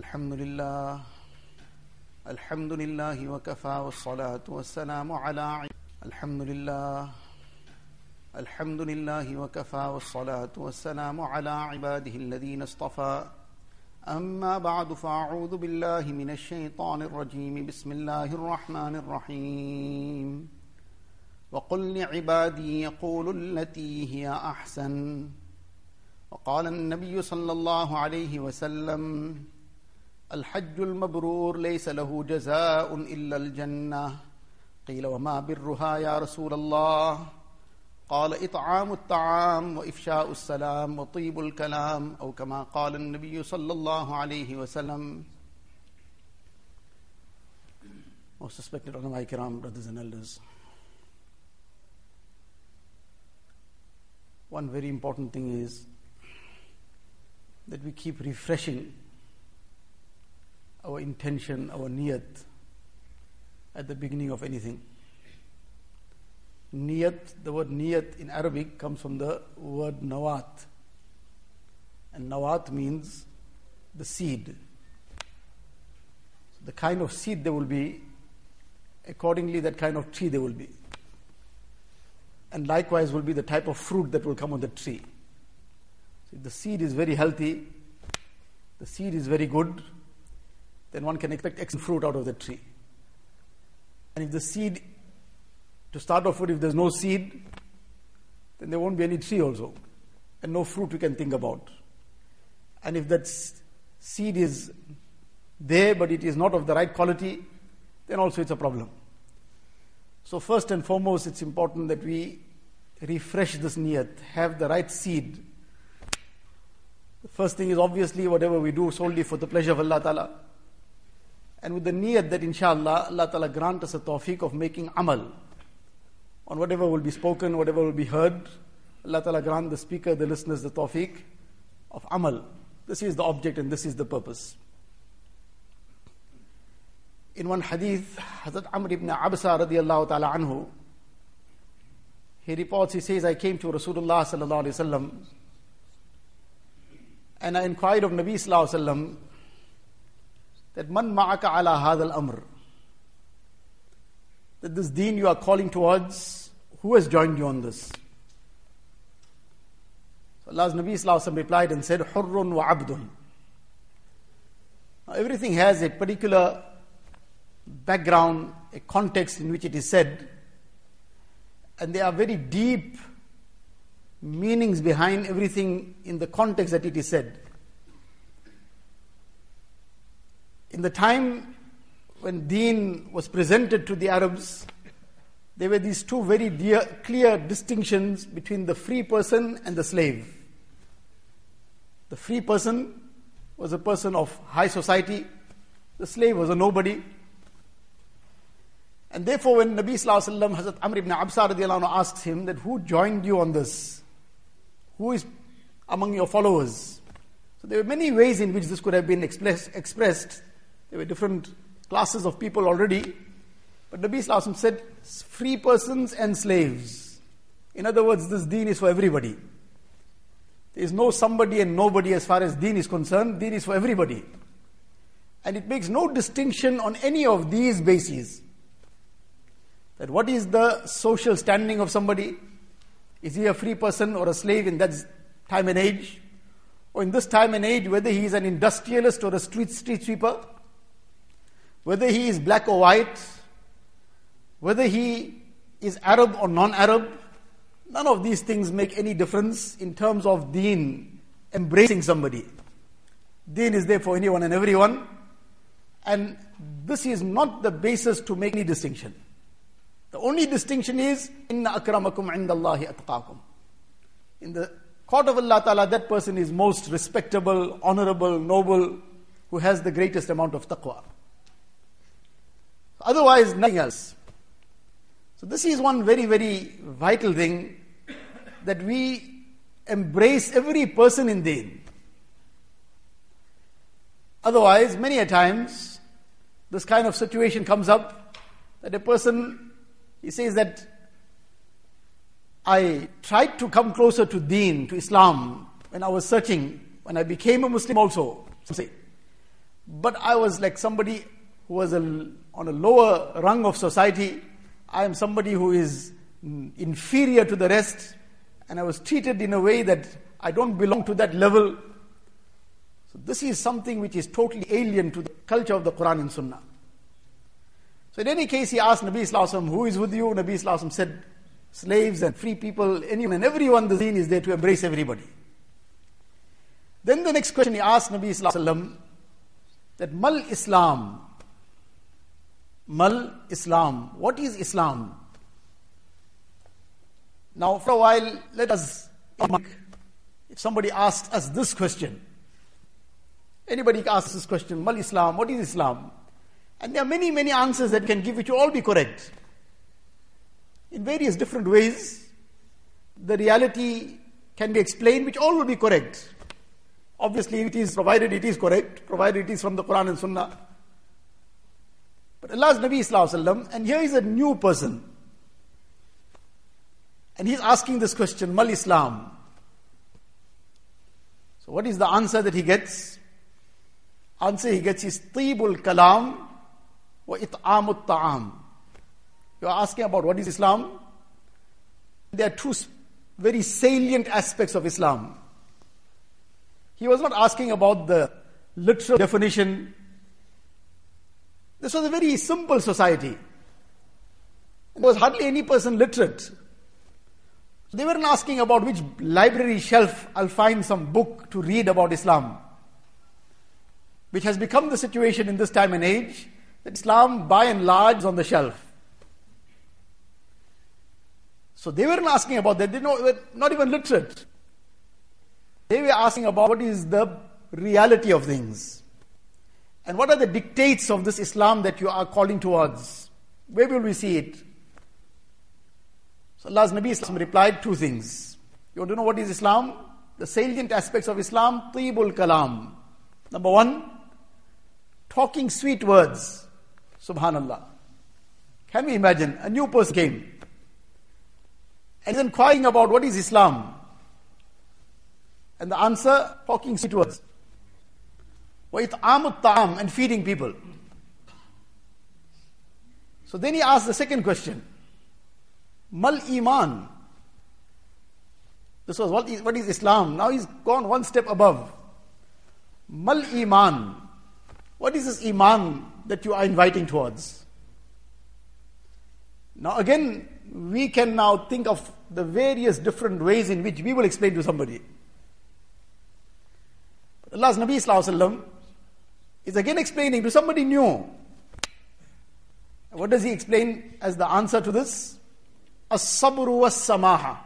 الحمد لله. الحمد لله وكفى والصلاة والسلام على الحمد لله. الحمد لله وكفى والصلاة والسلام على عباده الذين اصطفى. أما بعد فأعوذ بالله من الشيطان الرجيم. بسم الله الرحمن الرحيم. وقل لعبادي يقولوا التي هي أحسن. وقال النبي صلى الله عليه وسلم الحج المبرور ليس له جزاء الا الجنه قيل وما برها يا رسول الله؟ قال اطعام الطعام وافشاء السلام وطيب الكلام او كما قال النبي صلى الله عليه وسلم. Oh, Most respected ulama kiram, brothers and elders. One very important thing is that we keep refreshing our intention, our niyat at the beginning of anything. Niyat, the word niyat in Arabic comes from the word nawat. And nawat means the seed. So the kind of seed there will be, accordingly, that kind of tree there will be. And likewise will be the type of fruit that will come on the tree. So if the seed is very healthy, the seed is very good, then one can expect excellent fruit out of the tree. And if the seed, to start off with, if there's no seed, then there won't be any tree also, and no fruit we can think about. And if that seed is there but it is not of the right quality, then also it's a problem. So, first and foremost, it's important that we refresh this niyat, have the right seed. The first thing is obviously whatever we do solely for the pleasure of Allah Ta'ala. And with the niyat that inshallah Allah Ta'ala grant us a tawfiq of making amal on whatever will be spoken, whatever will be heard. Allah Ta'ala grant the speaker, the listeners the tawfiq of amal. This is the object and this is the purpose. In one hadith, Hazrat Amr ibn Absa radiallahu ta'ala anhu, he reports, he says, I came to Rasulullah sallallahu alayhi wasallam and I inquired of Nabi sallallahu alayhi wasallam that man ma'aka ala hadha al-amr that this deen you are calling towards who has joined you on this? So Allah's Nabi wasallam replied and said hurrun wa abdun. Now, everything has a particular background a context in which it is said and there are very deep meanings behind everything in the context that it is said in the time when deen was presented to the Arabs, there were these two very dear, clear distinctions between the free person and the slave. The free person was a person of high society, the slave was a nobody. And therefore, when Nabi Sallallahu Alaihi Wasallam, Hazrat Amr ibn Absa radiallahu anhu asks him that who joined you on this? Who is among your followers? So there were many ways in which this could have been express, expressed. There were different classes of people already. But Nabi Wasallam said, free persons and slaves. In other words, this deen is for everybody. There is no somebody and nobody as far as deen is concerned. Deen is for everybody. And it makes no distinction on any of these bases. That what is the social standing of somebody? Is he a free person or a slave in that time and age? Or in this time and age, whether he is an industrialist or a street, street sweeper? Whether he is black or white? Whether he is Arab or non Arab? None of these things make any difference in terms of deen embracing somebody. Deen is there for anyone and everyone. And this is not the basis to make any distinction. The only distinction is, Inna akramakum indallahi atqakum. In the court of Allah Ta'ala, that person is most respectable, honorable, noble, who has the greatest amount of taqwa. Otherwise, nothing else. So, this is one very, very vital thing that we embrace every person in deen. Otherwise, many a times, this kind of situation comes up that a person, he says that I tried to come closer to deen, to Islam, when I was searching, when I became a Muslim also. But I was like somebody who was a, on a lower rung of society. I am somebody who is inferior to the rest, and I was treated in a way that I don't belong to that level. So, this is something which is totally alien to the culture of the Quran and Sunnah. So, in any case, he asked Nabi Wasallam, Who is with you? Nabi Wasallam said, Slaves and free people, anyone and everyone, the deen is there to embrace everybody. Then the next question he asked Nabi Wasallam, that Mal Islam. Mal Islam. What is Islam? Now, for a while, let us. If somebody asks us this question, anybody asks this question, Mal Islam, what is Islam? And there are many, many answers that can give, which will all be correct. In various different ways, the reality can be explained, which all will be correct. Obviously, it is provided it is correct, provided it is from the Quran and Sunnah. But Allah's Nabi Sallallahu and here is a new person. And he's asking this question, Mal Islam. So what is the answer that he gets? Answer he gets is Tibul Kalam wa It'amut Ta'am. You are asking about what is Islam? There are two very salient aspects of Islam. He was not asking about the literal definition. This was a very simple society. There was hardly any person literate. They weren't asking about which library shelf I'll find some book to read about Islam, which has become the situation in this time and age that Islam, by and large, is on the shelf. So they weren't asking about that. They were not even literate. They were asking about what is the reality of things. And what are the dictates of this Islam that you are calling towards? Where will we see it? So Allah's Nabi Islam replied two things. You want to know what is Islam? The salient aspects of Islam, Tibul Kalam. Number one, talking sweet words. Subhanallah. Can we imagine? A new person came and is inquiring about what is Islam. And the answer, talking sweet words وَإِطْعَامُ الطَّعَامِ and feeding people. So then he asked the second question. Mal Iman. This was what is, what is Islam. Now he's gone one step above. Mal Iman. What is this Iman that you are inviting towards? Now again, we can now think of the various different ways in which we will explain to somebody. Allah's Nabi Sallallahu is again explaining to somebody new. What does he explain as the answer to this? As-sabru was-samaha.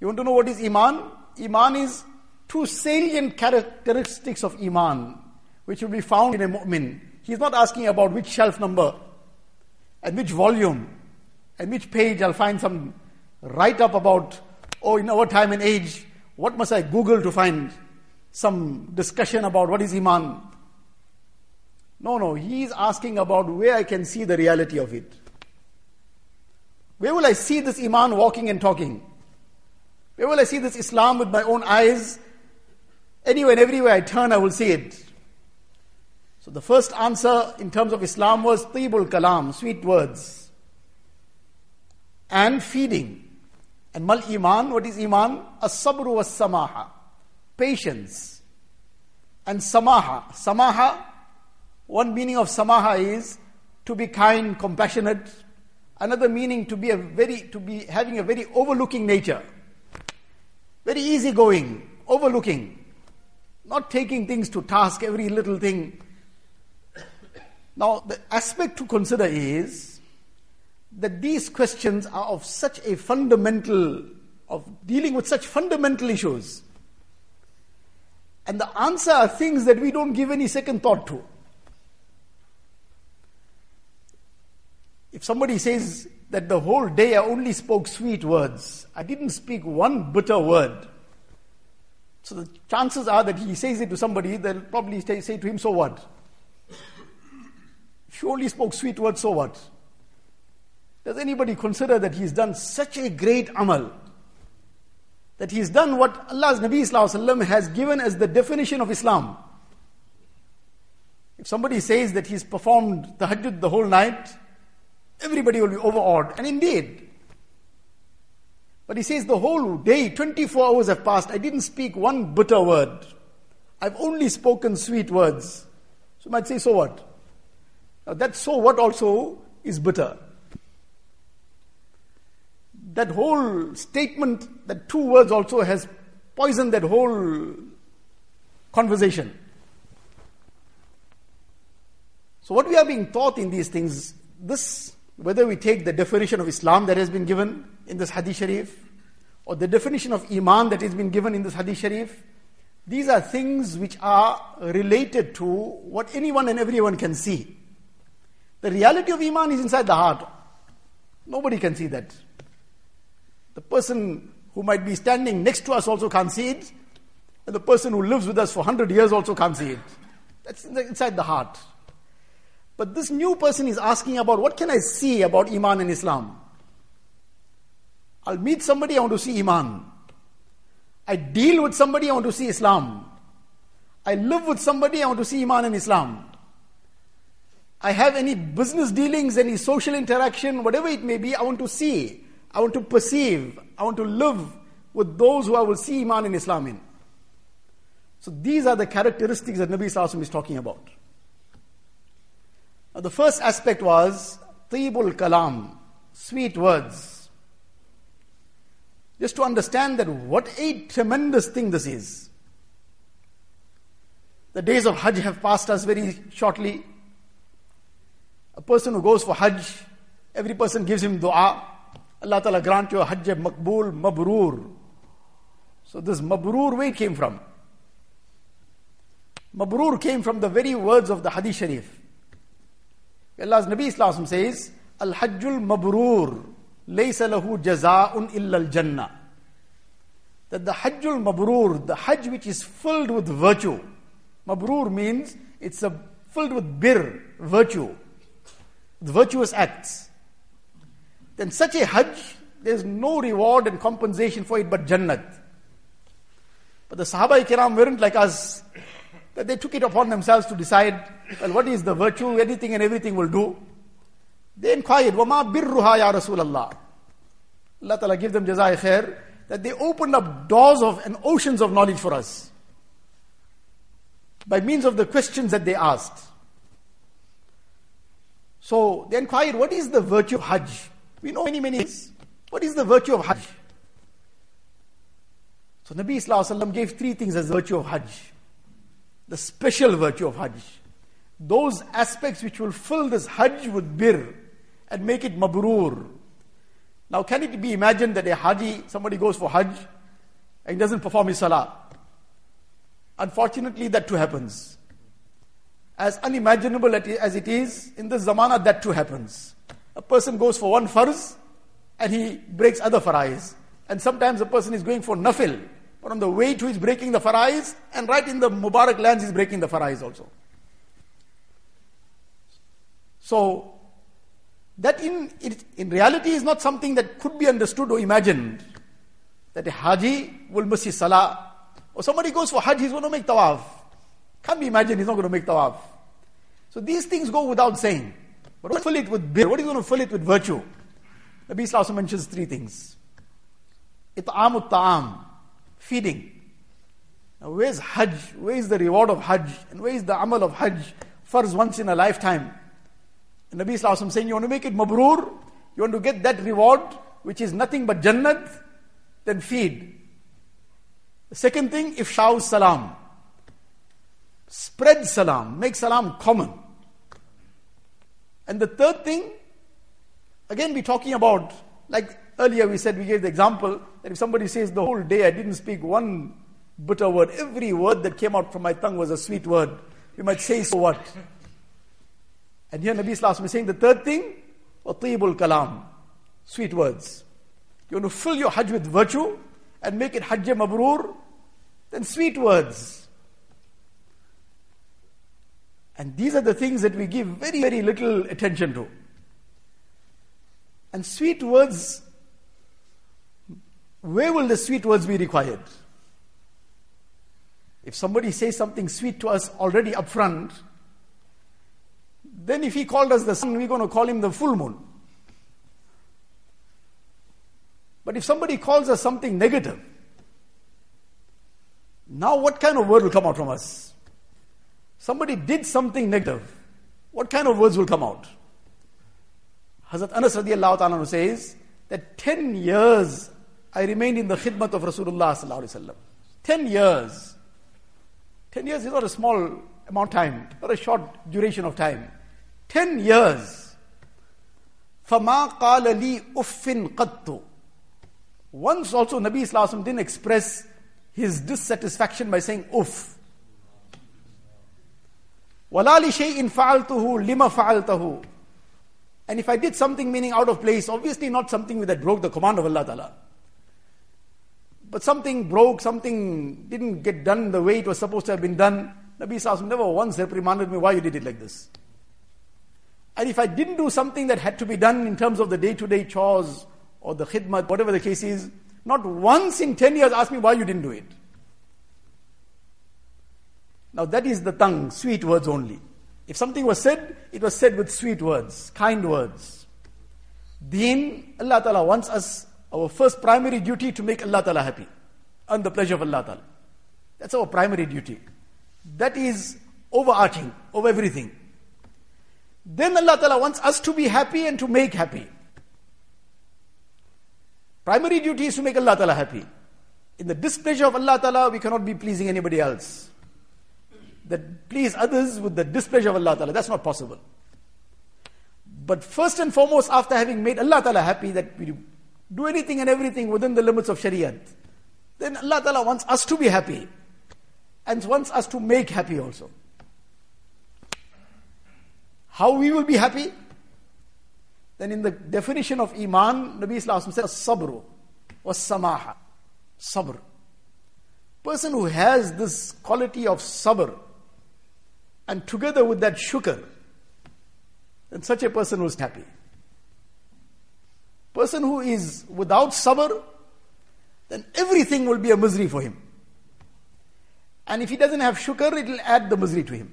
You want to know what is Iman? Iman is two salient characteristics of Iman, which will be found in a mu'min. He's not asking about which shelf number, and which volume, and which page I'll find some write up about, oh, in our time and age, what must I Google to find some discussion about what is Iman. No, no, he is asking about where I can see the reality of it. Where will I see this Iman walking and talking? Where will I see this Islam with my own eyes? Anywhere and everywhere I turn, I will see it. So the first answer in terms of Islam was tibul kalam, sweet words. And feeding. And mal iman, what is iman? As-sabru was-samaha patience. And samaha. Samaha, one meaning of samaha is to be kind, compassionate. Another meaning to be a very to be having a very overlooking nature. Very easygoing, overlooking. Not taking things to task, every little thing. Now, the aspect to consider is that these questions are of such a fundamental, of dealing with such fundamental issues and the answer are things that we don't give any second thought to. If somebody says that the whole day I only spoke sweet words, I didn't speak one bitter word. So the chances are that he says it to somebody, they'll probably say, to him, So what? If you only spoke sweet words, so what? Does anybody consider that he's done such a great amal? That he's done what Allah's Nabi has given as the definition of Islam. If somebody says that he's performed Tahajjud the whole night, everybody will be overawed. And indeed. But he says the whole day, 24 hours have passed. I didn't speak one bitter word. I've only spoken sweet words. So you might say, so what? Now that so what also is bitter. That whole statement, that two words also has poisoned that whole conversation. So what we are being taught in these things, this, whether we take the definition of Islam that has been given in this Hadith Sharif, or the definition of Iman that has been given in this Hadith Sharif, these are things which are related to what anyone and everyone can see. The reality of Iman is inside the heart. Nobody can see that. The person who might be standing next to us also can't see it, and the person who lives with us for 100 years also can't see it. That's inside the heart. But this new person is asking about what can I see about Iman and Islam? I'll meet somebody, I want to see Iman. I deal with somebody, I want to see Islam. I live with somebody, I want to see Iman and Islam. I have any business dealings, any social interaction, whatever it may be, I want to see. I want to perceive. I want to live with those who I will see Iman and Islam in. So these are the characteristics that Nabi Sallallahu is talking about. Now the first aspect was Tibul Kalam, sweet words. Just to understand that what a tremendous thing this is. The days of Hajj have passed us very shortly. A person who goes for Hajj, every person gives him dua. Allah Ta'ala grant you a Hajj Makbul Mabrur. So this Mabrur, where it came from? Mabrur came from the very words of the Hadith Sharif. Allah's Nabi Islam says, Al Hajjul Mabrur, laysa lahu jaza'un illa al Jannah. That the Hajjul Mabrur, the Hajj which is filled with virtue, Mabrur means it's a, filled with bir, virtue the virtuous acts, then such a Hajj, there's no reward and compensation for it but Jannat. But the Sahaba Kiram weren't like us, that they took it upon themselves to decide, well, what is the virtue, anything and everything will do. They inquired, وَمَا بِرُّهَا يَا رَسُولَ اللَّهِ Allah Ta'ala give them jazai khair, that they opened up doors of and oceans of knowledge for us by means of the questions that they asked. So they inquired, what is the virtue of Hajj? We know many, many things. What is the virtue of Hajj? So Nabi Wasallam gave three things as virtue of Hajj. The special virtue of Hajj. Those aspects which will fill this Hajj with bir and make it mabrur. Now can it be imagined that a Haji, somebody goes for Hajj and doesn't perform his Salah? Unfortunately that too happens as unimaginable as it is, in this zamana that too happens. A person goes for one farz and he breaks other farais. And sometimes a person is going for nafil, but on the way to his breaking the farais, and right in the Mubarak lands he's breaking the farais also. So, that in, in reality is not something that could be understood or imagined. That a Haji will miss his salah, or somebody goes for Hajj, he's going to make tawaf. Can't be imagined he's not going to make tawaf. So these things go without saying. But what fill it with bir? What are you going to fill it with virtue? Nabi Sallallahu mentions three things. It'amut ta'am, feeding. Now where's Hajj? Where is the reward of Hajj? And where is the amal of Hajj? First once in a lifetime. And Nabi Sallallahu saying, you want to make it mabrur? You want to get that reward, which is nothing but Jannat? Then feed. The second thing, if ifsha'u salam. Spread salam, make salam common. And the third thing, again, we're talking about, like earlier we said, we gave the example that if somebody says the whole day I didn't speak one bitter word, every word that came out from my tongue was a sweet word, we might say, so what? And here Nabi Islam is saying the third thing, atibul kalam, sweet words. You want to fill your hajj with virtue and make it hajj mabrur, then sweet words. And these are the things that we give very, very little attention to. And sweet words, where will the sweet words be required? If somebody says something sweet to us already up front, Then if he called us the sun, we're going to call him the full moon. But if somebody calls us something negative, now what kind of word will come out from us? Somebody did something negative. What kind of words will come out? Hazrat Anas radiallahu ta'ala says that 10 years I remained in the khidmat of Rasulullah sallallahu alaihi wasallam. 10 years. 10 years is not a small amount of time, not a short duration of time. 10 years. فَمَا قَالَ لِي أُفٍّ قَطُّ once also Nabi Islam didn't express his dissatisfaction by saying uff. Wala li shay'in fa'altuhu lima fa'altahu. And if I did something meaning out of place, obviously not something that broke the command of Allah Ta'ala. But something broke, something didn't get done the way it was supposed to have been done. Nabi Sallallahu never once reprimanded me why you did it like this. And if I didn't do something that had to be done in terms of the day to day chores or the khidmat, whatever the case is, not once in 10 years asked me why you didn't do it. Now that is the tongue, sweet words only. If something was said, it was said with sweet words, kind words. Deen, Allah Ta'ala wants us, our first primary duty to make Allah Ta'ala happy. And the pleasure of Allah Ta'ala. That's our primary duty. That is overarching over everything. Then Allah Ta'ala wants us to be happy and to make happy. Primary duty is to make Allah Ta'ala happy. In the displeasure of Allah Ta'ala, we cannot be pleasing anybody else. That please others with the displeasure of Allah Ta'ala, that's not possible. But first and foremost, after having made Allah Ta'ala happy, that we do anything and everything within the limits of Shariat, then Allah Ta'ala wants us to be happy and wants us to make happy also. How we will be happy? then in the definition of Iman, Nabi Islam said, Sabru was Samaha. Sabr. Person who has this quality of sabr, and together with that shukr, then such a person was happy. Person who is without sabr, then everything will be a misery for him. And if he doesn't have shukr, it will add the misery to him.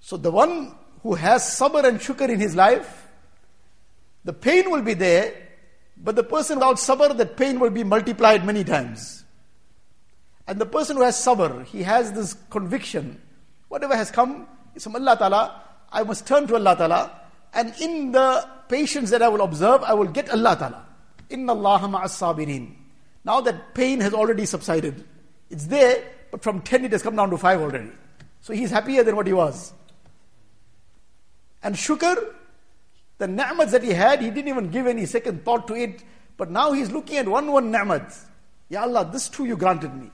So the one who has sabr and shukr in his life, the pain will be there, but the person without sabr, that pain will be multiplied many times. And the person who has sabr, he has this conviction, whatever has come is from Allah Ta'ala, I must turn to Allah Ta'ala, and in the patience that I will observe, I will get Allah Ta'ala. Inna Allah ma'as sabirin. Now that pain has already subsided. It's there, but from 10 it has come down to 5 already. So he's happier than what he was. And shukr, the ni'mats that he had, he didn't even give any second thought to it. But now he's looking at one one ni'mat. Ya Allah, this too you granted me.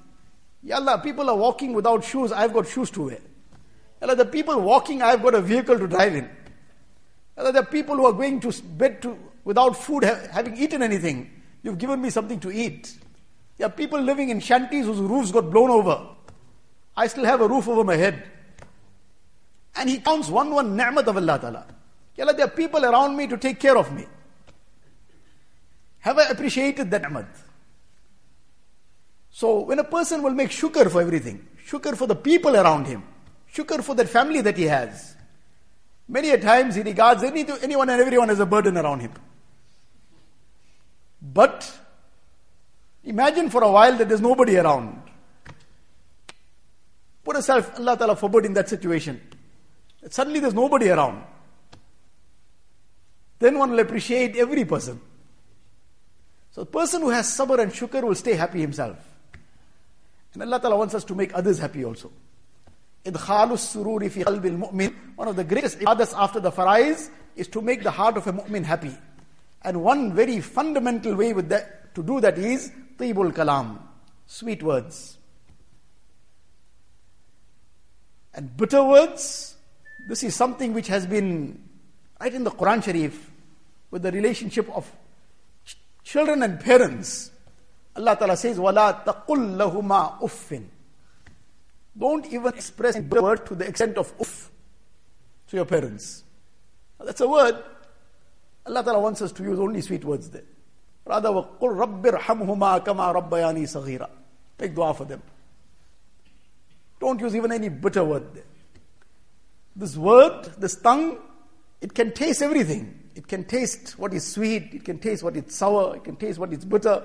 Ya Allah, people are walking without shoes, I've got shoes to wear. Ya Allah, the people walking, I've got a vehicle to drive in. Ya Allah, the people who are going to bed to, without food, having eaten anything, you've given me something to eat. There are people living in shanties whose roofs got blown over. I still have a roof over my head. And he counts one one ni'mat of Allah Ta'ala. Allah, there are people around me to take care of me. Have I appreciated that ni'mat? So when a person will make shukr for everything, shukr for the people around him, shukr for that family that he has, many a times he regards any, anyone and everyone as a burden around him. But imagine for a while that there's nobody around. Put yourself, Allah Ta'ala forbid in that situation. Suddenly there's nobody around. Then one will appreciate every person. So the person who has sabr and shukr will stay happy himself. And Allah Ta'ala wants us to make others happy also. إدخال السرور في قلب المؤمن One of the greatest ibadahs after the farais is to make the heart of a mu'min happy. And one very fundamental way with that, to do that is طيب kalam, Sweet words. And bitter words this is something which has been right in the Quran Sharif with the relationship of ch- children and parents. Allah Ta'ala says, وَلَا تَقُلْ لَهُمَا uffin. Don't even express a word to the extent of uff to your parents. Now, that's a word. Allah Ta'ala wants us to use only sweet words there. Rather, وَقُلْ رَبِّ ارْحَمْهُمَا كَمَا رَبَّيَانِي صَغِيرًا Make dua for them. Don't use even any bitter word there. This word, this tongue, it can taste everything. It can taste what is sweet, it can taste what is sour, it can taste what is bitter.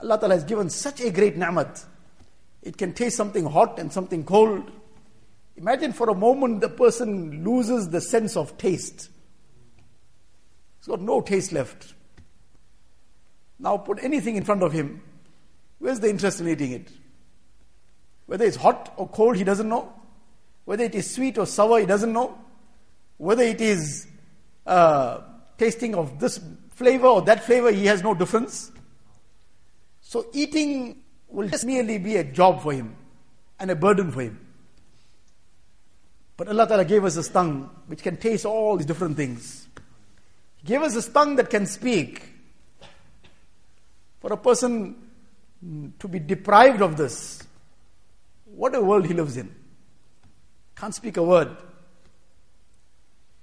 Allah Ta'ala has given such a great ni'mat. It can taste something hot and something cold. Imagine for a moment the person loses the sense of taste. He's got no taste left. Now put anything in front of him. Where's the interest in eating it? Whether it's hot or cold, he doesn't know. Whether it is sweet or sour, he doesn't know. Whether it is uh, tasting of this flavor or that flavor, he has no difference. So eating will just merely be a job for him and a burden for him. But Allah Ta'ala gave us this tongue which can taste all these different things. He gave us this tongue that can speak. For a person to be deprived of this, what a world he lives in. Can't speak a word.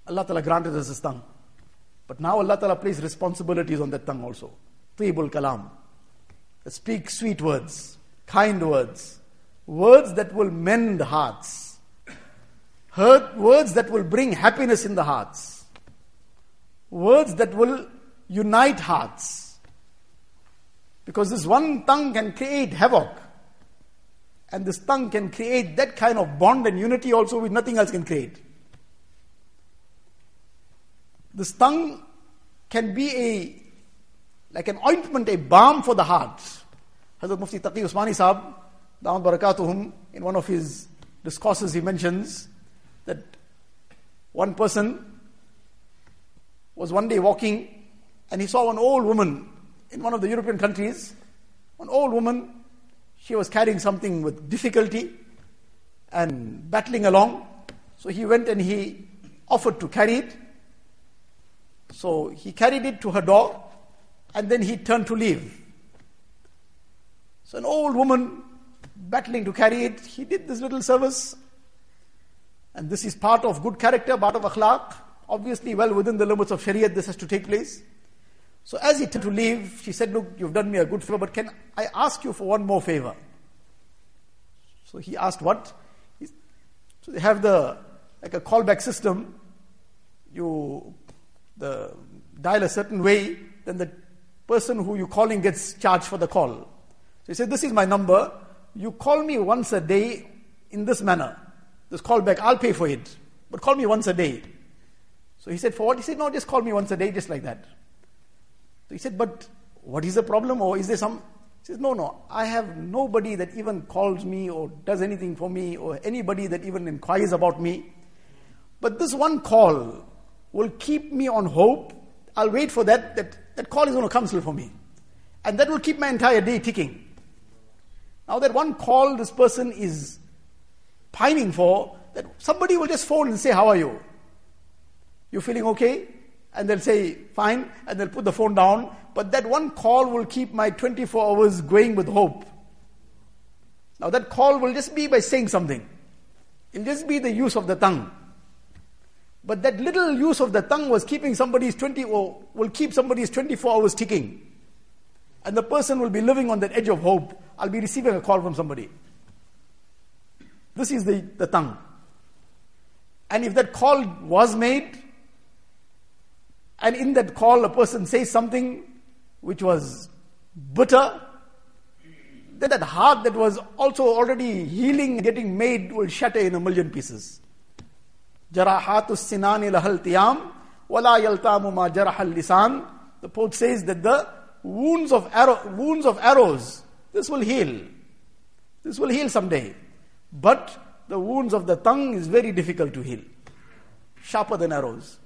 Allah Ta'ala granted us his tongue. But now Allah Ta'ala placed responsibilities on that tongue also. Tayyibul kalam. Speak sweet words, kind words, words that will mend hearts, words that will bring happiness in the hearts, words that will unite hearts. Because this one tongue can create havoc. And this tongue can create that kind of bond and unity also which nothing else can create. This tongue can be a like an ointment, a balm for the heart. Hazrat Mufti Taqi Usmani Sahab, Damat Barakatuhum, in one of his discourses, he mentions that one person was one day walking and he saw an old woman in one of the European countries. An old woman, she was carrying something with difficulty and battling along. So he went and he offered to carry it. So he carried it to her door and then he turned to leave. So an old woman battling to carry it, he did this little service. And this is part of good character, part of akhlaq. Obviously, well within the limits of Shariah, this has to take place. So as he turned to leave, she said, Look, you've done me a good favor, but can I ask you for one more favor? So he asked, What? so they have the like a callback system. You the dial a certain way, then the person who you're calling gets charged for the call. So he said, This is my number. You call me once a day in this manner. This call back, I'll pay for it. But call me once a day. So he said, For what? He said, No, just call me once a day, just like that. So he said, But what is the problem? Or is there some. He says, No, no, I have nobody that even calls me or does anything for me or anybody that even inquires about me. But this one call will keep me on hope. I'll wait for that, that that call is going to still for me. And that will keep my entire day ticking. Now, that one call this person is pining for, that somebody will just phone and say, How are you? You feeling okay? And they'll say, Fine, and they'll put the phone down. But that one call will keep my 24 hours going with hope. Now, that call will just be by saying something, it'll just be the use of the tongue. But that little use of the tongue was keeping somebody's 20 or will keep somebody's 24 hours ticking. And the person will be living on that edge of hope. I'll be receiving a call from somebody. This is the, the tongue. And if that call was made, and in that call a person says something which was bitter, then that heart that was also already healing, getting made, will shatter in a million pieces. The poet says that the wounds of arrow, wounds of arrows, this will heal. This will heal someday. But the wounds of the tongue is very difficult to heal. Sharper than arrows.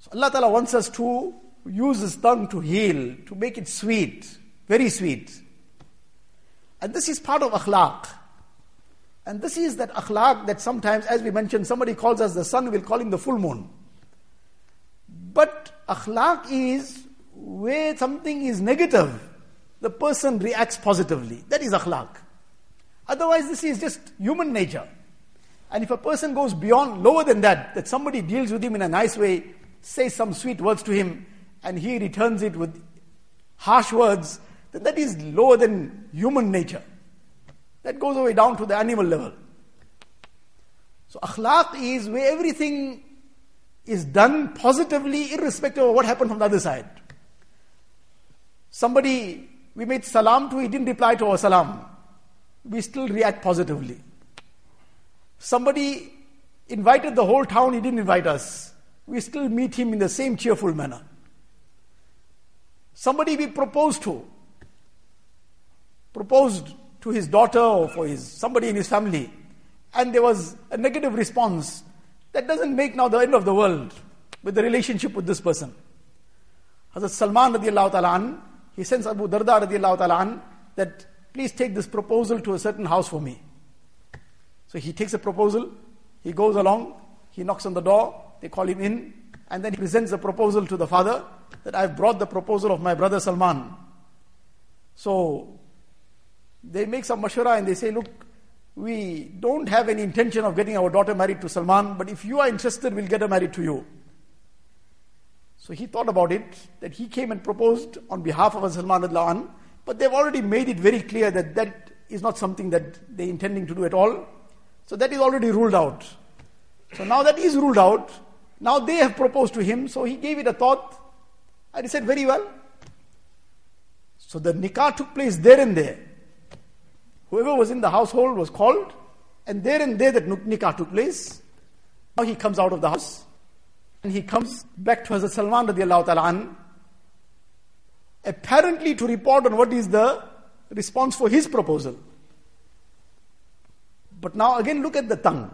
So Allah Ta'ala wants us to use His tongue to heal, to make it sweet, very sweet. And this is part of akhlaq. And this is that akhlaq that sometimes, as we mentioned, somebody calls us the sun, we'll call him the full moon. But akhlaq is where something is negative, the person reacts positively. That is akhlaq. Otherwise, this is just human nature. And if a person goes beyond, lower than that, that somebody deals with him in a nice way, says some sweet words to him, and he returns it with harsh words, then that is lower than human nature. That goes away down to the animal level. So akhlaq is where everything is done positively, irrespective of what happened from the other side. Somebody we made salam to, he didn't reply to our salam. We still react positively. Somebody invited the whole town, he didn't invite us. We still meet him in the same cheerful manner. Somebody we proposed to, proposed to his daughter or for his somebody in his family, and there was a negative response. That doesn't make now the end of the world with the relationship with this person. Hazrat Salman radiallahu ta'ala he sends Abu Darda radiallahu ta'ala that please take this proposal to a certain house for me. So he takes a proposal, he goes along, he knocks on the door, they call him in, and then he presents the proposal to the father that I've brought the proposal of my brother Salman. So they make some mashura and they say, look, we don't have any intention of getting our daughter married to Salman, but if you are interested, we'll get her married to you. So he thought about it, that he came and proposed on behalf of Salman Adlan, but they've already made it very clear that that is not something that they're intending to do at all. So that is already ruled out. So now that is ruled out, now they have proposed to him, so he gave it a thought, and he said, Very well. So the nikah took place there and there. Whoever was in the household was called, and there and there that nikah took place. Now he comes out of the house, and he comes back to Hazrat Salman radiallahu ta'ala apparently to report on what is the response for his proposal. But now again look at the tongue.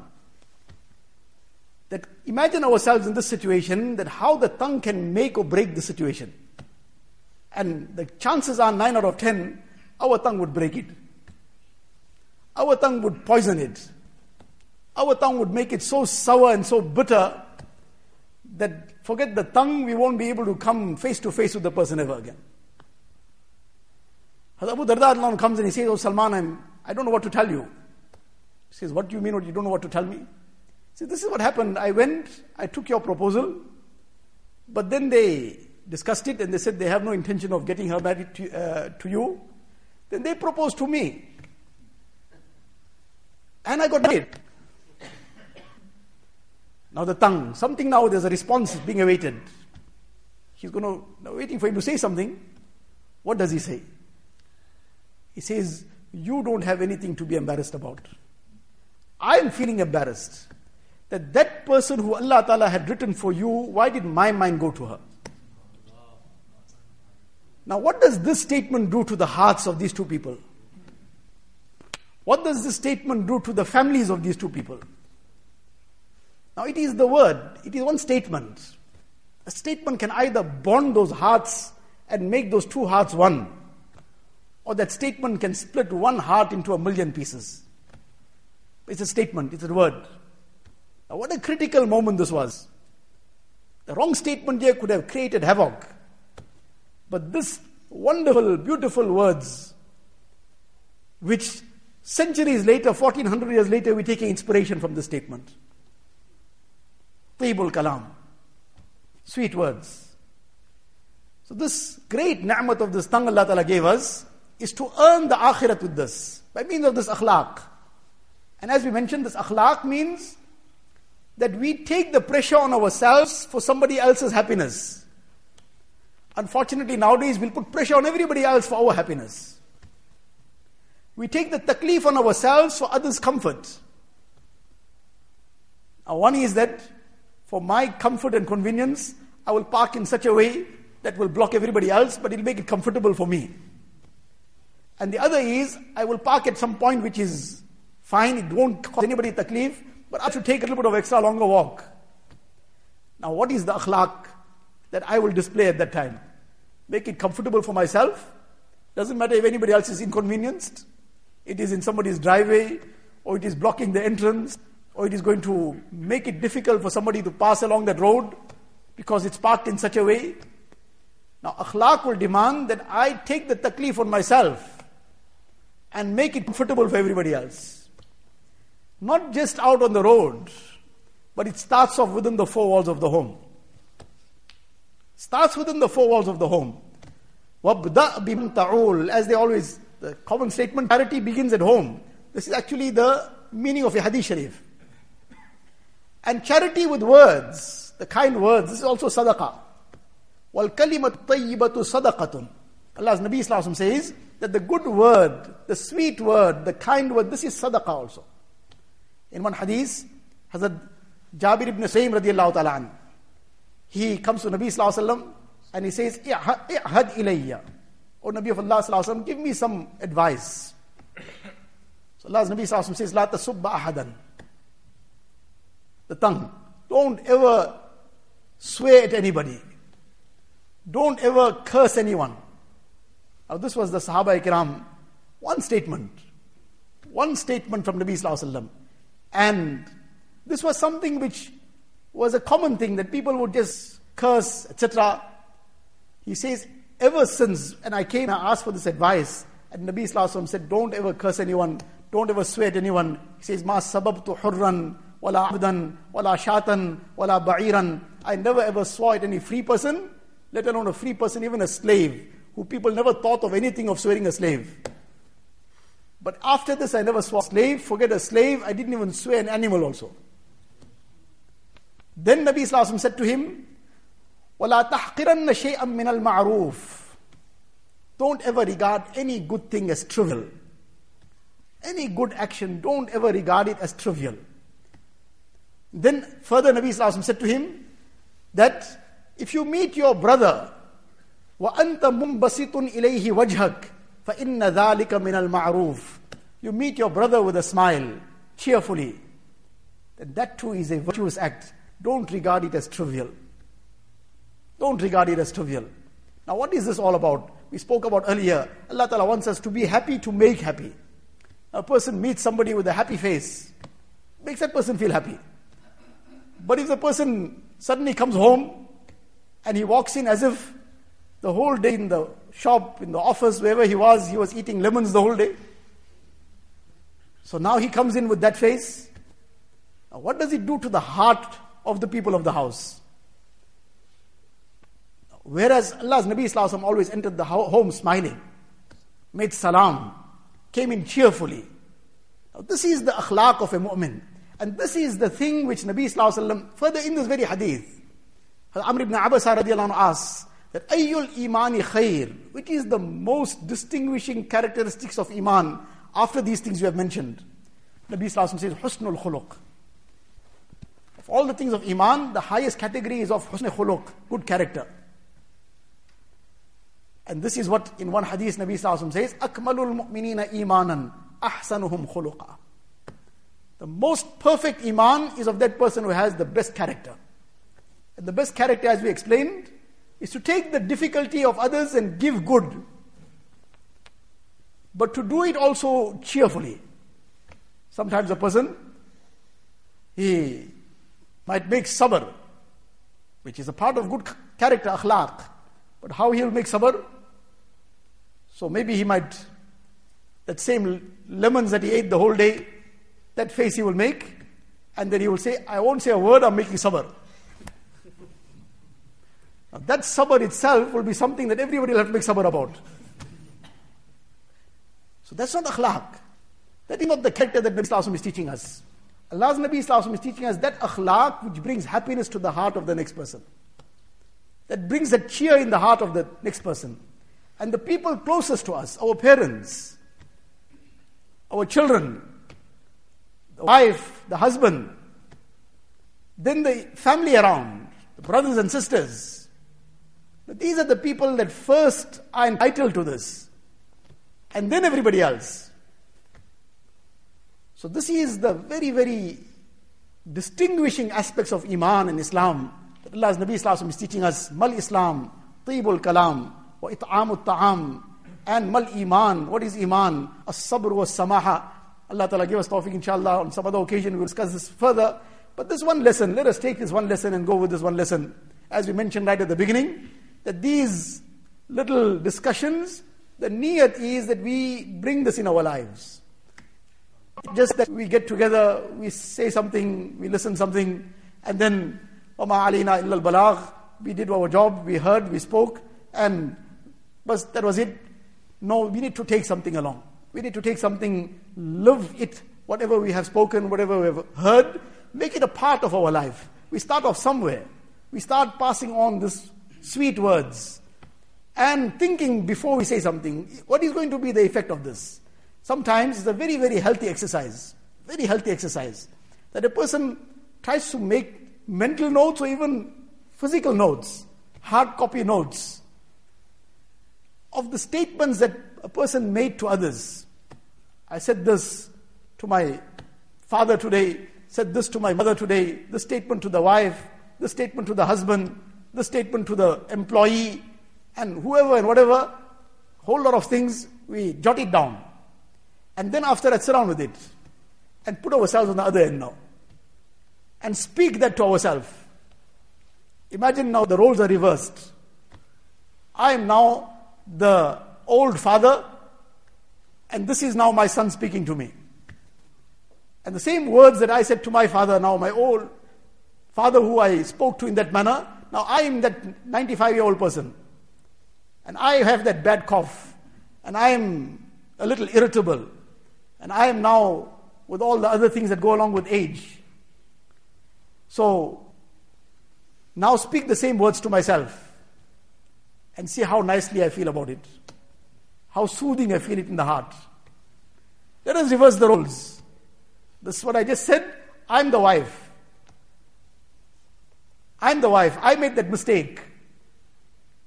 That imagine ourselves in this situation, that how the tongue can make or break the situation. And the chances are 9 out of 10, our tongue would break it. Our tongue would poison it. Our tongue would make it so sour and so bitter that forget the tongue, we won't be able to come face to face with the person ever again. Abu Darda comes and he says, Oh Salman, I'm, I don't know what to tell you. He says, What do you mean what you don't know what to tell me? He says, this is what happened. I went, I took your proposal, but then they discussed it and they said they have no intention of getting her married to, uh, to you. Then they proposed to me. And I got married. Now the tongue, something now, there's a response being awaited. He's going to, waiting for him to say something. What does he say? He says, You don't have anything to be embarrassed about. I am feeling embarrassed that that person who Allah Ta'ala had written for you, why did my mind go to her? Now, what does this statement do to the hearts of these two people? What does this statement do to the families of these two people? Now, it is the word, it is one statement. A statement can either bond those hearts and make those two hearts one, or that statement can split one heart into a million pieces. It's a statement, it's a word. Now, what a critical moment this was. The wrong statement here could have created havoc. But this wonderful, beautiful words, which centuries later, 1400 years later, we're taking inspiration from this statement. Taibul Kalam. Sweet words. So, this great na'mat of this tongue Allah Ta'ala gave us is to earn the akhirat with this by means of this akhlaq. And as we mentioned, this akhlaq means that we take the pressure on ourselves for somebody else's happiness. Unfortunately, nowadays we'll put pressure on everybody else for our happiness. We take the taklif on ourselves for others' comfort. Now, one is that for my comfort and convenience, I will park in such a way that will block everybody else, but it'll make it comfortable for me. And the other is, I will park at some point which is fine, it won't cause anybody taklif, but I should take a little bit of extra longer walk. Now, what is the akhlaq that I will display at that time? Make it comfortable for myself. Doesn't matter if anybody else is inconvenienced. It is in somebody's driveway, or it is blocking the entrance, or it is going to make it difficult for somebody to pass along that road because it's parked in such a way. Now, akhlaq will demand that I take the taklif on myself and make it comfortable for everybody else. Not just out on the road, but it starts off within the four walls of the home. Starts within the four walls of the home. As they always, the common statement, charity begins at home. This is actually the meaning of a hadith sharif. And charity with words, the kind words, this is also sadaqah. Wal kalimat tayyibatu sadaqatun. Allah's Nabi Sallallahu says that the good word, the sweet word, the kind word, this is sadaqah also. In one hadith, Hazrat Jabir ibn Sayyid radiallahu ta'ala an, he comes to Nabi Sallallahu and he says, I'had ilayya. O Nabi of Allah Sallallahu give me some advice. So Allah's Nabi Sallallahu Alaihi Wasallam says, La tasubba ahadan. The tongue. Don't ever swear at anybody. Don't ever curse anyone. Now this was the Sahaba Ikram. One statement. One statement from Nabi Sallallahu alaihi wasallam, And this was something which was a common thing that people would just curse, etc. He says, ever since, and I came I asked for this advice, and Nabi Sallallahu said, don't ever curse anyone, don't ever swear at anyone. He says, Ma sababtu hurran, wala abdan, wala shatan, wala ba'iran. I never ever swore at any free person, let alone a free person, even a slave, who people never thought of anything of swearing a slave. But after this, I never swore a slave, forget a slave, I didn't even swear an animal also. Then Nabi Sallallahu said to him, وَلَا تَحْقِرَنَّ شَيْئًا مِنَ الْمَعْرُوفِ Don't ever regard any good thing as trivial. Any good action, don't ever regard it as trivial. Then further Nabi Sallallahu said to him that if you meet your brother وَأَنْتَ مُنْبَسِطٌ إِلَيْهِ وَجْهَكَ فَإِنَّ ذَلِكَ مِنَ الْمَعْرُوفِ You meet your brother with a smile, cheerfully. Then that too is a virtuous act. Don't regard it as trivial. Don't regard it as trivial. Now, what is this all about? We spoke about earlier. Allah Ta'ala wants us to be happy to make happy. A person meets somebody with a happy face, makes that person feel happy. But if the person suddenly comes home and he walks in as if the whole day in the shop, in the office, wherever he was, he was eating lemons the whole day. So now he comes in with that face. Now what does it do to the heart of the people of the house? Whereas Allah's Nabi Wasallam always entered the home smiling, made salam, came in cheerfully. Now, this is the akhlaq of a mu'min. And this is the thing which Nabi Wasallam, further in this very hadith, Amr ibn Abbas radiallahu anhu asks, that ayyul imani khair, which is the most distinguishing characteristics of iman after these things you have mentioned. Nabi Wasallam says, husnul khuluq. Of all the things of iman, the highest category is of husnul khuluq, good character. And this is what in one hadith Nabi Sallallahu says, Akmalul mu'minina imanan ahsanuhum khuluqa. The most perfect iman is of that person who has the best character. And the best character, as we explained, is to take the difficulty of others and give good. But to do it also cheerfully. Sometimes a person, he might make sabr, which is a part of good character, akhlaq. But how he'll make sabr? So maybe he might, that same lemons that he ate the whole day, that face he will make, and then he will say, I won't say a word, I'm making sabr. Now that sabr itself will be something that everybody will have to make sabr about. So that's not akhlaq. That is not the character that Nabi Sallallahu is teaching us. Allah's Nabi Sallallahu is teaching us that akhlaq which brings happiness to the heart of the next person. That brings a cheer in the heart of the next person and the people closest to us, our parents, our children, the wife, the husband, then the family around, the brothers and sisters. These are the people that first are entitled to this, and then everybody else. So, this is the very, very distinguishing aspects of Iman and Islam that Allah's Nabi Islam is teaching us. Mal Islam, Tibul Kalam, وإطعام الطعام and mal iman. What is iman? As-sabr was samaha. Allah Ta'ala give us tawfiq inshallah. On some other occasion we'll discuss this further. But this one lesson, let us take this one lesson and go with this one lesson. As we mentioned right at the beginning, that these little discussions, the niyat is that we bring this in our lives. Just that we get together, we say something, we listen something, and then, وَمَا عَلِينَا إِلَّا الْبَلَاغِ We did our job, we heard, we spoke, and but that was it. No, we need to take something along. We need to take something, live it, whatever we have spoken, whatever we have heard, make it a part of our life. We start off somewhere. We start passing on these sweet words and thinking before we say something, what is going to be the effect of this? Sometimes it's a very, very healthy exercise. Very healthy exercise. That a person tries to make mental notes or even physical notes, hard copy notes of the statements that a person made to others. I said this to my father today, said this to my mother today, this statement to the wife, this statement to the husband, this statement to the employee, and whoever and whatever, whole lot of things, we jot it down. And then after that, sit down with it and put ourselves on the other end now. And speak that to ourselves. Imagine now the roles are reversed. I am now the old father, and this is now my son speaking to me. And the same words that I said to my father, now my old father who I spoke to in that manner, now I am that 95 year old person. And I have that bad cough. And I am a little irritable. And I am now with all the other things that go along with age. So, now speak the same words to myself and see how nicely I feel about it. How soothing I feel it in the heart. Let us reverse the roles. This is what I just said. I'm the wife. I'm the wife. I made that mistake.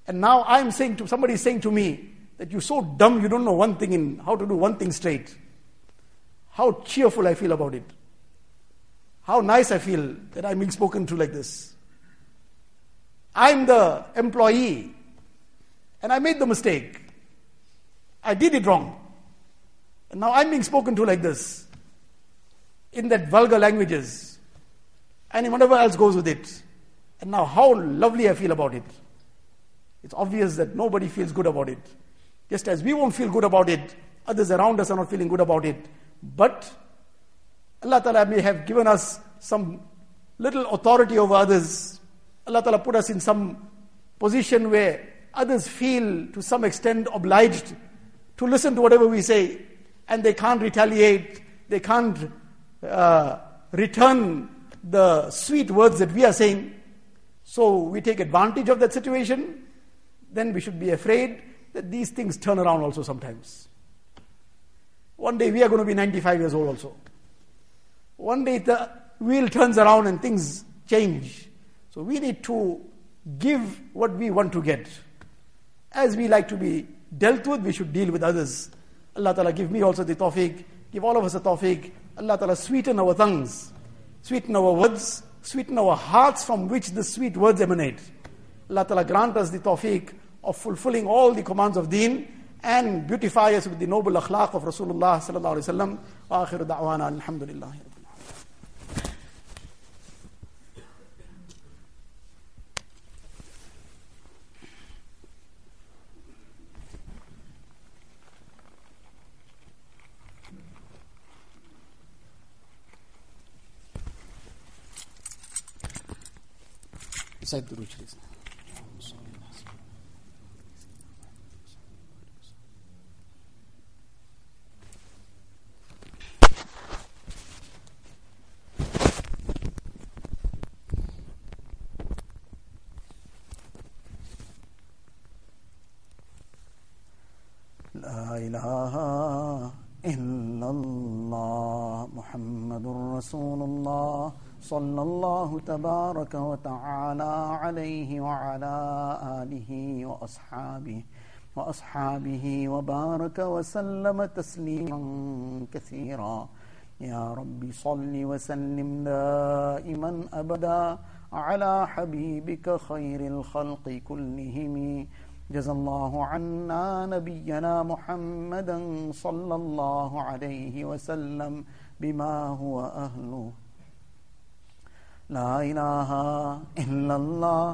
And now I'm saying to somebody is saying to me that you're so dumb you don't know one thing in how to do one thing straight. How cheerful I feel about it. How nice I feel that I'm being spoken to like this. I'm the employee and I made the mistake. I did it wrong. And now I'm being spoken to like this in that vulgar languages and whatever else goes with it. And now how lovely I feel about it. It's obvious that nobody feels good about it. Just as we won't feel good about it, others around us are not feeling good about it. But Allah Ta'ala may have given us some little authority over others. Allah Ta'ala put us in some position where others feel to some extent obliged to listen to whatever we say and they can't retaliate, they can't uh, return the sweet words that we are saying. So we take advantage of that situation then we should be afraid that these things turn around also sometimes. One day we are going to be 95 years old also. One day the wheel turns around and things change. So we need to give what we want to get. As we like to be dealt with, we should deal with others. Allah Ta'ala give me also the tawfiq, give all of us a tawfiq. Allah Ta'ala sweeten our tongues, sweeten our words, sweeten our hearts from which the sweet words emanate. Allah Ta'ala grant us the tawfiq of fulfilling all the commands of deen and beautify us with the noble akhlaq of Rasulullah sallallahu alaihi wasallam. Wa akhiru da'wana alhamdulillah. ستوشن تبارك وتعالى عليه وعلى آله وأصحابه وأصحابه وبارك وسلم تسليما كثيرا. يا رب صل وسلم دائما أبدا على حبيبك خير الخلق كلهم. جزى الله عنا نبينا محمدا صلى الله عليه وسلم بما هو أهله. لا الہ الا اللہ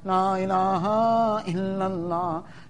لا الہ الا اللہ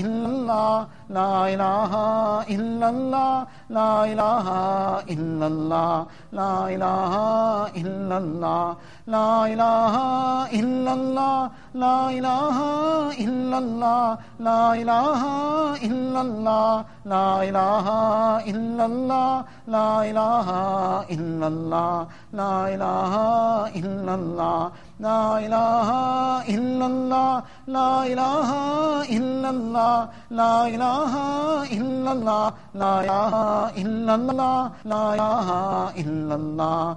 إلا الله لا إله إلا الله لا إله إلا الله لا إله إلا الله لا إله إلا الله لا إله إلا الله لا إله إلا الله لا إله إلا الله لا إله إلا الله لا إله إلا الله لا إله إلا الله لا إله إلا الله لا إله إلا الله لا إله إلا الله لا إله إلا الله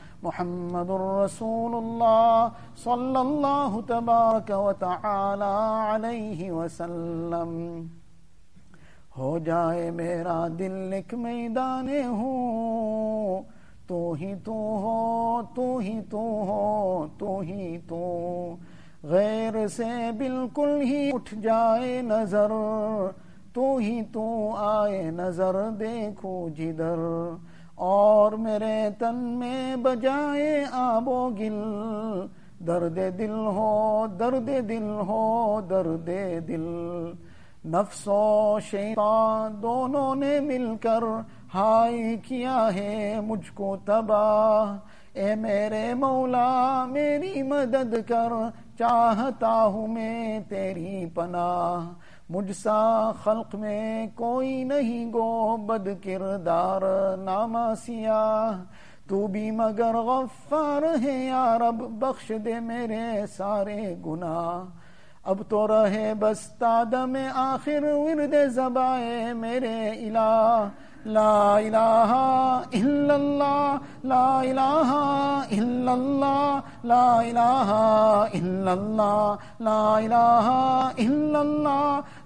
محمد الرسول الله صلى الله تبارك وتعالى عليه وسلم۔ ہو جائے میرا دل لکھ میدان ہوں تو ہی تو ہو، تو ہی تو ہو، تو ہی تو۔ غیر سے بالکل ہی اٹھ جائے نظر، تو ہی تو آئے نظر دیکھو جدھر اور میرے تن میں بجائے آب و گل، درد دل ہو، درد دل ہو، درد دل۔ نفس و شیطان دونوں نے مل کر ہائی کیا ہے مجھ کو تباہ۔ اے میرے مولا، میری مدد کر، چاہتا ہوں میں تیری پناہ۔ مجھ سا خلق میں کوئی نہیں گو بد کردار ناما سیاہ۔ تو بھی مگر غفار ہے یا رب، بخش دے میرے سارے گناہ۔ اب تو رہے بس تادم آخر، ورد زبائے میرے الہ۔ لا الہ الا اللہ، لا الہ الا اللہ، لا الہ الا اللہ، لا الہ الا اللہ۔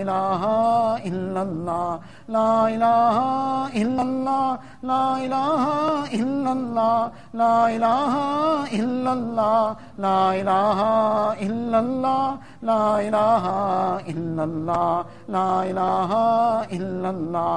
إله إلا الله. لا إله إلا الله. لا إله إلا الله. لا إله إلا الله. لا إله إلا الله. لا إله إلا الله. لا إله إلا الله.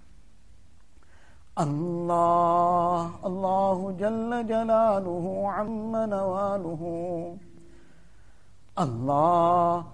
الله. الله جل جلاله عم نواله. الله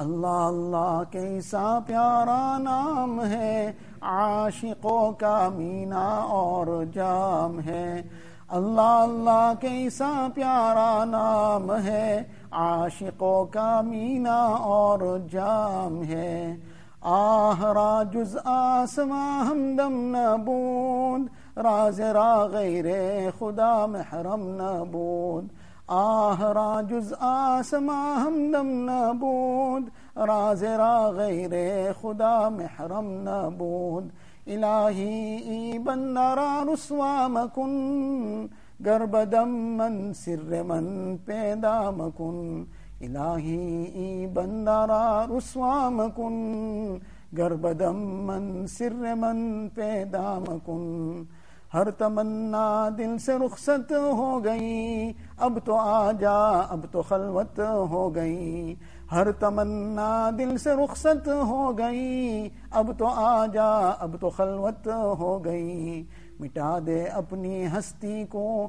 اللہ اللہ کیسا پیارا نام ہے، عاشقوں کا مینا اور جام ہے۔ اللہ اللہ کیسا پیارا نام ہے، عاشقوں کا مینا اور جام ہے۔ آہرا جز آسماں ہمدم نبود راز را غیر خدا محرم نبود آه را جز آسما همدم نبود راز را غیر خدا محرم نبود. إلهی ای بنده را رسوا مکن گر دم من سر من پیدا مکن. إلهی ای بنده را رسوا مکن گر دم من سر من پیدا مکن. ہر تمنا دل سے رخصت ہو گئی۔ اب تو آ جا اب تو خلوت ہو گئی۔ ہر تمنا دل سے رخصت ہو گئی۔ اب تو آ جا اب تو خلوت ہو گئی۔ مٹا دے اپنی ہستی کو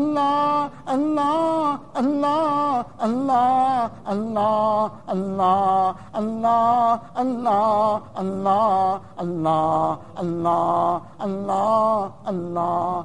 আল্লাহ আল্লাহ আল্লাহ আল্লাহ আল্লাহ আল্লাহ আল্লাহ আল্লাহ আল্লাহ আল্লাহ আল্লাহ আল্লাহ আল্লাহ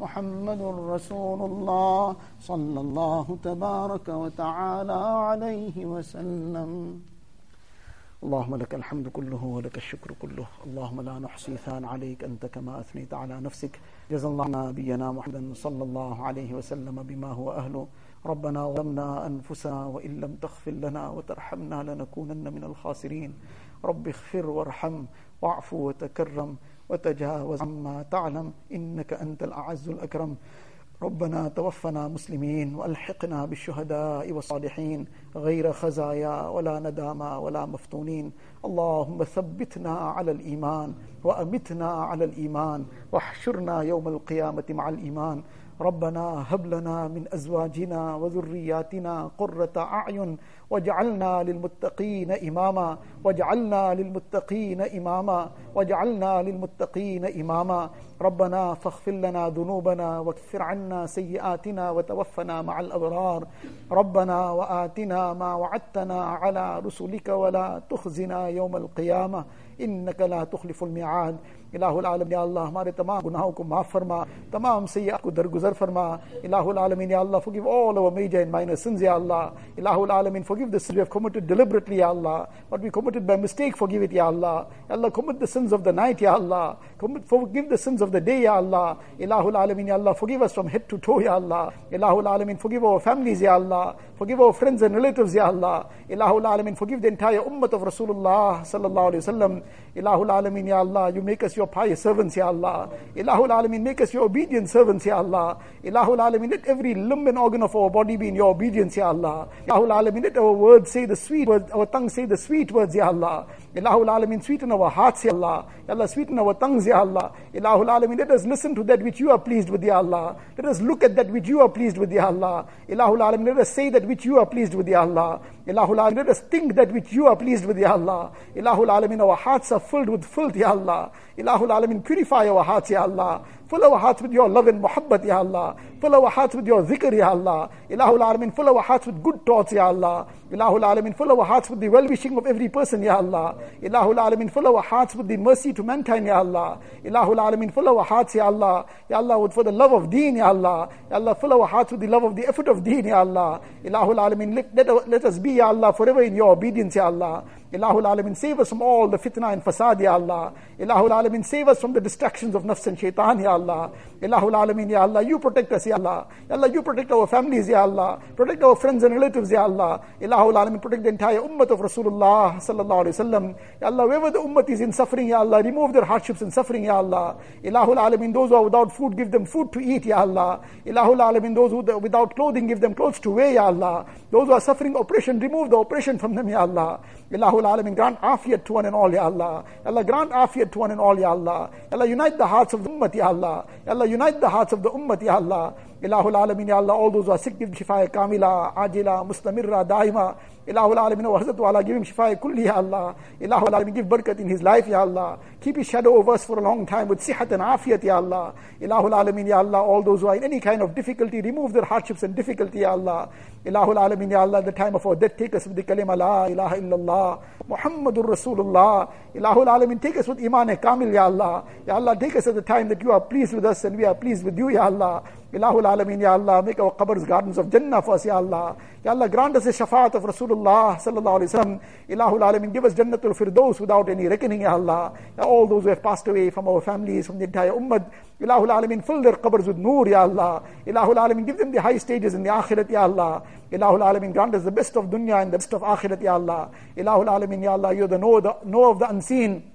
محمد رسول الله صلى الله تبارك وتعالى عليه وسلم. اللهم لك الحمد كله ولك الشكر كله. اللهم لا نحصي ثان عليك أنت كما أثنيت على نفسك. جزا الله نبينا محمدا صلى الله عليه وسلم بما هو أهله. ربنا ظلمنا أنفسنا وإن لم تغفر لنا وترحمنا لنكونن من الخاسرين. رب اغفر وارحم واعف وتكرم. وتجاوز عما تعلم إنك أنت الأعز الأكرم. ربنا توفنا مسلمين وألحقنا بالشهداء والصالحين غير خزايا ولا ندامى ولا مفتونين. اللهم ثبتنا على الإيمان وأمتنا على الإيمان واحشرنا يوم القيامة مع الإيمان. ربنا هب لنا من أزواجنا وذرياتنا قرة أعين واجعلنا للمتقين إماما واجعلنا للمتقين إماما واجعلنا للمتقين إماما. ربنا فاغفر لنا ذنوبنا واكفر عنا سيئاتنا وتوفنا مع الأبرار. ربنا وآتنا ما وعدتنا على رسلك ولا تخزنا يوم القيامة. إنك لا تخلف الميعاد. इलाहुल आलम या अल्लाह हमारे तमाम गुनाहों को माफ फरमा तमाम सैयात को दरगुजर फरमा इलाहुल आलमीन या अल्लाह forgive all our major and minor sins ya Allah Ilahul Alamin forgive the sins we have committed deliberately ya Allah what we committed by mistake forgive it ya Allah ya Allah commit the sins of the night ya Allah commit, forgive the sins of the day ya Allah. Ilahul Alamin ya Allah forgive us from head to toe ya Allah. Ilahul Alamin forgive our families ya Allah. Forgive our friends and relatives ya Allah. Ilahul Alamin forgive the entire ummah of Rasulullah sallallahu alaihi wasallam Ilahul Alamin ya Allah you make us your pious servants ya Allah. Ilahul Alamin make us your obedient servants ya Allah. Ilahul Alamin let every limb and organ of our body be in your obedience ya Allah. Ilahul Alamin let our words say the sweet words our tongues say the sweet words ya Allah. Ilahul Alamin sweeten our hearts ya Allah. Ya Allah sweeten our tongues ya Allah. Ilahul Alamin let us listen to that which you are pleased with ya Allah. Let us look at that which you are pleased with ya Allah. Ilahul Alamin let us say that which you are pleased with ya Allah Ilahul Alamin let us think that which you are pleased with ya Allah Ilahul Alamin our hearts are filled with filth ya Allah Ilahul Alamin purify our hearts ya Allah Fill our hearts with your love and muhabbat, Ya Allah. Fill our hearts with your zikr, Ya Allah. Ilahul Alamin, fill our hearts with good thoughts, Ya Allah. Ilahul Alamin, fill our hearts with the well-wishing of every person, Ya Allah. Ilahul Alamin, fill our hearts with the mercy to mankind, Ya Allah. Ilahul Alamin, fill our hearts, Ya Allah. Ya Allah, for the love of deen, Ya Allah. Ya Allah, fill our hearts with the love of the effort of deen, Ya Allah. Ilahul Alamin, let, let, let us be, Allah, forever in your obedience, Ya Allah. Ilahul Alamin, save us from all the fitna and fasad, Ya Allah. Ilahul Alamin, save us from the distractions of nafs and shaitan, Ya Allah. Ilahul Alamin, Ya Allah, you protect us, Ya Allah. Ya Allah, you protect our families, Ya Allah. Protect our friends and relatives, Ya Allah. Ilahul Alamin, protect the entire ummah of Rasulullah, Sallallahu Alaihi Wasallam. Ya Allah, wherever the ummah is in suffering, Ya Allah, remove their hardships and suffering, Ya Allah. Ilahul Alamin, those who are without food, give them food to eat, Ya Allah. Ilahul Alamin, those who are without clothing, give them clothes to wear, Ya Allah. Those who are suffering oppression, remove the oppression from them, Ya Allah. Ilahul Alamin, grant afiyat to one and all, Ya Allah. Allah, grant afiyat to one and all, Ya Allah. Allah, unite the hearts of the ummah, Ya Allah. Allah, unite the hearts of the ummah, Ya Allah. Ilahul Alamin, Ya Allah, all those who are sick, give shifa kamila, ajila, mustamirra, daima. Ilahul Alamin, wa Hazrat Allah, give him shifa kulli, Ya Allah. Ilahul Alamin, give barakat in his life, Ya Allah. Keep his shadow over us for a long time with sihat and afiyat, Ya Allah. Ilahul Alamin, Ya Allah, all those who are in any kind of difficulty, remove their hardships and difficulty, Ya Allah. Ilahul Alamin, Ya Allah, the time of our death, take us with the kalima la ilaha illallah. Muhammadur Rasulullah. Ilahul Alamin, take us with Iman Kamil, Ya Allah. Ya Allah, take us at the time that you are pleased with us and we are pleased with you, Ya Allah. Ilahul Alamin, Ya Allah, make our qabrs gardens of Jannah for us, Ya Allah. Ya Allah, grant us the shafaat of Rasulullah sallallahu alayhi wasallam. Ilahul Alamin, give us Jannatul Firdaus without any reckoning, Ya Allah. All those who have passed away from our families, from the entire ummah. Ilahul Alamin, fill their qabrs with nur, Ya Allah. Ilahul Alamin, give them the high stages in the akhirat, Ya Allah. Ilahul Alamin, grant us the best of dunya and the best of akhirat, Ya Allah. Ilahul Alamin, Ya Allah, you are the know, the know of the unseen.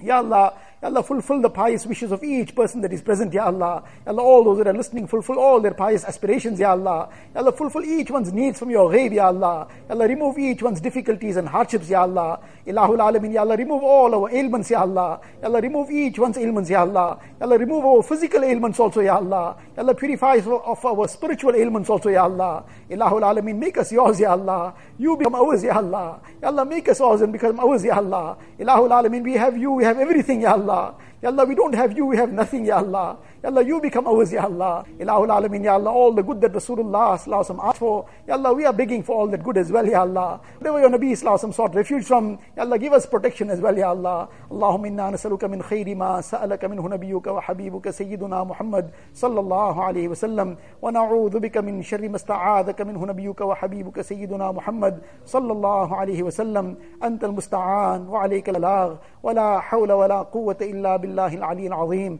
Ya Allah, Allah, fulfill the pious wishes of each person that is present, Ya Allah. Ya Allah, all those that are listening, fulfill all their pious aspirations, Ya Allah. Ya Allah, fulfill each one's needs from your ghaib, Ya Allah. Ya Allah, remove each one's difficulties and hardships, Ya Allah. Ilahul Alamin, Ya Allah, remove all our ailments, Ya Allah. Ya Allah, remove each one's ailments, Ya Allah. Ya Allah, remove our physical ailments also, Ya Allah. Ya Allah, purify us of our spiritual ailments also, Ya Allah. Ilahul Alamin, make us yours, Ya Allah. You become ours, Ya Allah. Ya Allah, make us ours and become ours, Ya Allah. Ilahul Alamin, we have you, we have everything, Ya Allah. Ya Allah, we don't have you, we have nothing, Ya Allah. Ya Allah, you become ours, Ya Allah. Ilahul Alamin, Ya Allah, all the good that Rasulullah asked for, Ya Allah, we are begging for all that good as well, Ya Allah. Whatever your Nabi Sallallahu sought refuge from, Ya Allah, give us protection as well, Ya Allah. Allahumma inna nasaluka min khayri ma sa'alaka minhu nabiyuka wa habibuka sayyiduna Muhammad sallallahu alayhi wa sallam wa na'udhu bika min sharri masta'adaka minhu nabiyuka wa habibuka sayyiduna Muhammad sallallahu alayhi wa sallam anta al-musta'an wa alayka al-balagh wa la hawla wa la quwwata illa بالله العلي العظيم